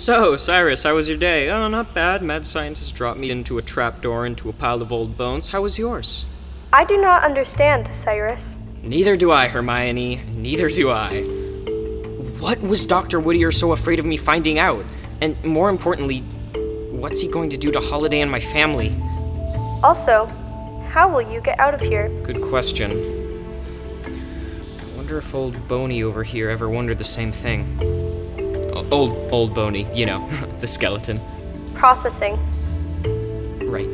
So, Cyrus, how was your day? Oh, not bad. Mad scientist dropped me into a trapdoor into a pile of old bones. How was yours? I do not understand, Cyrus. Neither do I, Hermione. Neither do I. What was Dr. Whittier so afraid of me finding out? And more importantly, what's he going to do to Holiday and my family? Also, how will you get out of here? Good question. I wonder if old Boney over here ever wondered the same thing. Old, old Boney, you know, the skeleton. Processing. Right.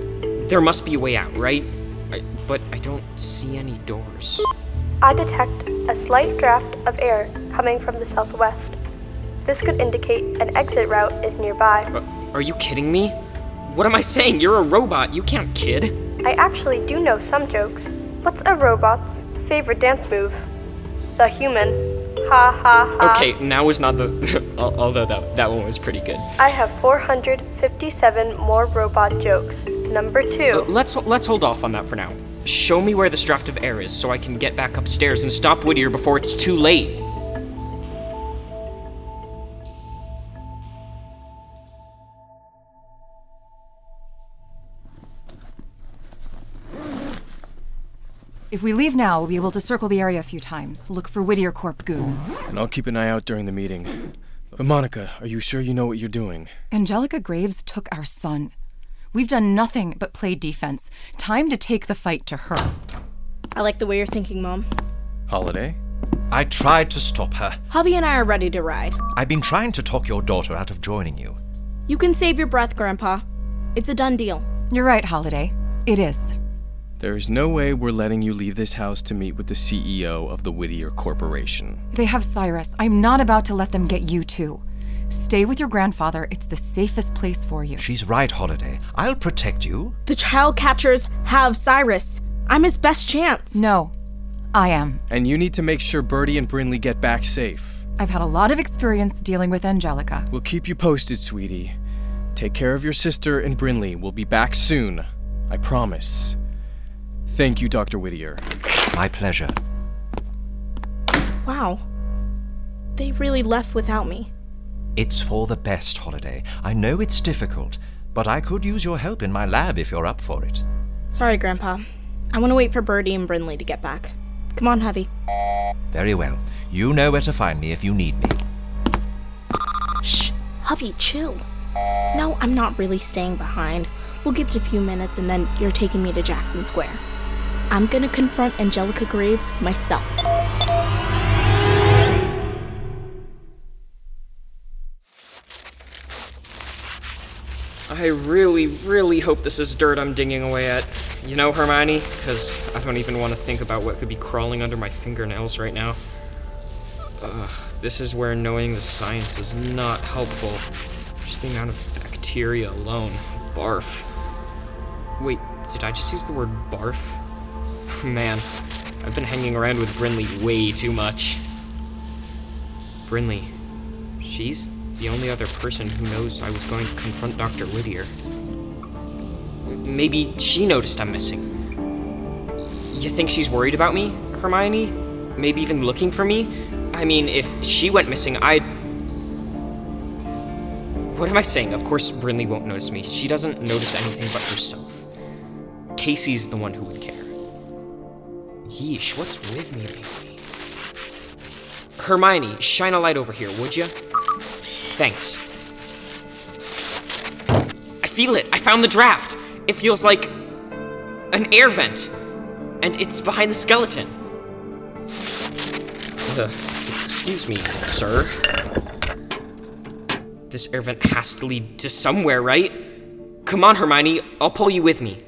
There must be a way out, right? I, but I don't see any doors. I detect a slight draft of air coming from the southwest. This could indicate an exit route is nearby. Uh, are you kidding me? What am I saying? You're a robot. You can't kid. I actually do know some jokes. What's a robot's favorite dance move? The human. Ha ha ha. Okay, now is not the. although that that one was pretty good. I have 457 more robot jokes. Number Uh, two. let's let's hold off on that for now. Show me where this draft of air is, so I can get back upstairs and stop Whittier before it's too late. If we leave now, we'll be able to circle the area a few times, look for Whittier Corp goons. And I'll keep an eye out during the meeting. But Monica, are you sure you know what you're doing? Angelica Graves took our son. We've done nothing but play defense. Time to take the fight to her. I like the way you're thinking, Mom. Holiday? I tried to stop her. Javi and I are ready to ride. I've been trying to talk your daughter out of joining you. You can save your breath, Grandpa. It's a done deal. You're right, Holiday. It is. There is no way we're letting you leave this house to meet with the CEO of the Whittier Corporation. They have Cyrus. I'm not about to let them get you too. Stay with your grandfather. It's the safest place for you. She's right, Holiday. I'll protect you. The child catchers have Cyrus. I'm his best chance. No, I am. And you need to make sure Birdie and Brinley get back safe. I've had a lot of experience dealing with Angelica. We'll keep you posted, sweetie. Take care of your sister and Brinley. We'll be back soon. I promise. Thank you, Dr. Whittier. My pleasure. Wow. They really left without me. It's for the best, Holiday. I know it's difficult, but I could use your help in my lab if you're up for it. Sorry, Grandpa. I want to wait for Birdie and Brinley to get back. Come on, Javi. Very well. You know where to find me if you need me. Shh. Javi, chill. No, I'm not really staying behind. We'll give it a few minutes and then you're taking me to Jackson Square. I'm gonna confront Angelica Graves myself. I really, really hope this is dirt I'm dinging away at. You know, Hermione? Because I don't even want to think about what could be crawling under my fingernails right now. Ugh, this is where knowing the science is not helpful. Just the amount of bacteria alone. Barf. Wait, did I just use the word barf? Man, I've been hanging around with Brinley way too much. Brinley, she's the only other person who knows I was going to confront Dr. Whittier. Maybe she noticed I'm missing. You think she's worried about me, Hermione? Maybe even looking for me? I mean, if she went missing, I'd. What am I saying? Of course, Brinley won't notice me. She doesn't notice anything but herself. Casey's the one who would care. Yeesh, what's with me lately? Hermione, shine a light over here, would you? Thanks. I feel it. I found the draft. It feels like an air vent. And it's behind the skeleton. Ugh. Excuse me, sir. This air vent has to lead to somewhere, right? Come on, Hermione. I'll pull you with me.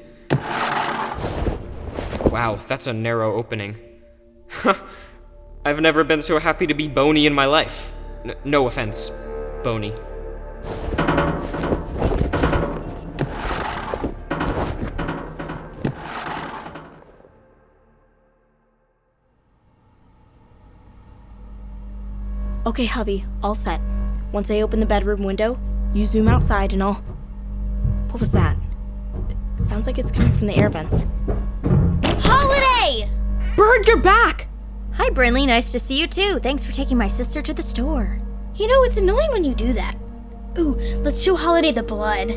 Wow, that's a narrow opening. I've never been so happy to be bony in my life. N- no offense, bony. Okay, Javi, all set. Once I open the bedroom window, you zoom outside and I'll. What was that? It sounds like it's coming from the air vents. Bird, you're back! Hi, Brinley. Nice to see you too. Thanks for taking my sister to the store. You know, it's annoying when you do that. Ooh, let's show Holiday the blood.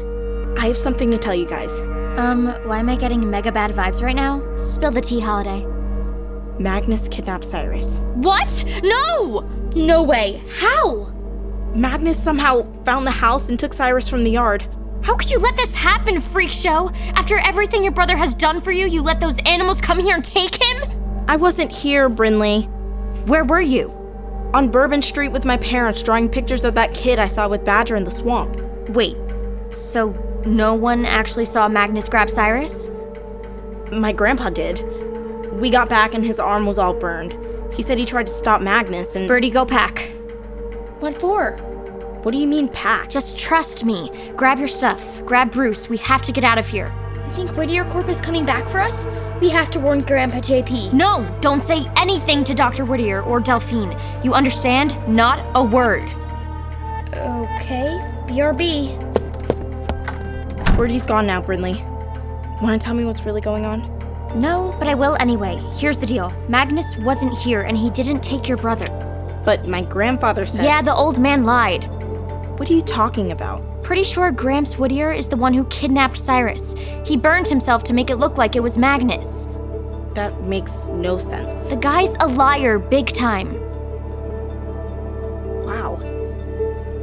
I have something to tell you guys. Um, why am I getting mega bad vibes right now? Spill the tea, Holiday. Magnus kidnapped Cyrus. What? No! No way. How? Magnus somehow found the house and took Cyrus from the yard. How could you let this happen, freak show? After everything your brother has done for you, you let those animals come here and take him? I wasn't here, Brinley. Where were you? On Bourbon Street with my parents, drawing pictures of that kid I saw with Badger in the swamp. Wait, so no one actually saw Magnus grab Cyrus? My grandpa did. We got back and his arm was all burned. He said he tried to stop Magnus and. Birdie, go pack. What for? What do you mean, pack? Just trust me. Grab your stuff. Grab Bruce. We have to get out of here. You think Whittier Corp is coming back for us? We have to warn Grandpa JP. No, don't say anything to Dr. Whittier or Delphine. You understand? Not a word. Okay, BRB. Birdie's gone now, Brinley. Want to tell me what's really going on? No, but I will anyway. Here's the deal Magnus wasn't here and he didn't take your brother. But my grandfather said. Yeah, the old man lied. What are you talking about? Pretty sure Gramps Whittier is the one who kidnapped Cyrus. He burned himself to make it look like it was Magnus. That makes no sense. The guy's a liar, big time. Wow.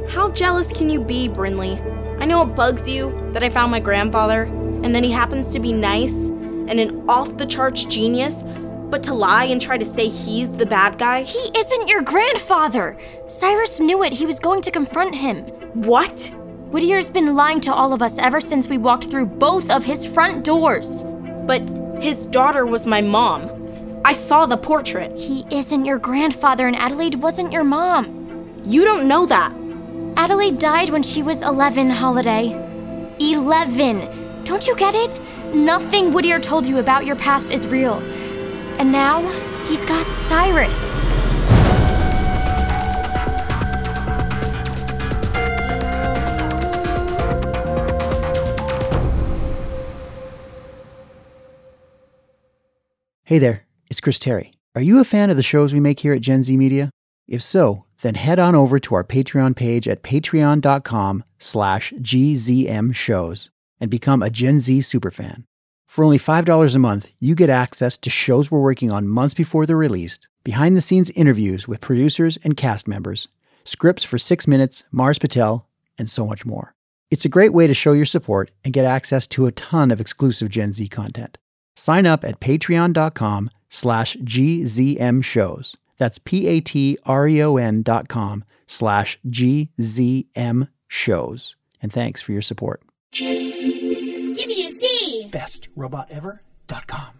How jealous can you be, Brinley? I know it bugs you that I found my grandfather, and then he happens to be nice and an off the charts genius, but to lie and try to say he's the bad guy? He isn't your grandfather. Cyrus knew it. He was going to confront him. What? Whittier's been lying to all of us ever since we walked through both of his front doors. But his daughter was my mom. I saw the portrait. He isn't your grandfather, and Adelaide wasn't your mom. You don't know that. Adelaide died when she was 11, Holiday. 11. Don't you get it? Nothing Whittier told you about your past is real. And now, he's got Cyrus. Hey there, it's Chris Tarry. Are you a fan of the shows we make here at Gen Z Media? If so, then head on over to our Patreon page at patreon.com slash gzmshows and become a Gen Z superfan. For only $5 a month, you get access to shows we're working on months before they're released, behind the scenes interviews with producers and cast members, scripts for 6 Minutes, Mars Patel, and so much more. It's a great way to show your support and get access to a ton of exclusive Gen Z content. Sign up at patreon.com slash gzmshows. That's p-a-t-r-e-o-n dot com slash gzm shows. And thanks for your support. BestRobotEver.com.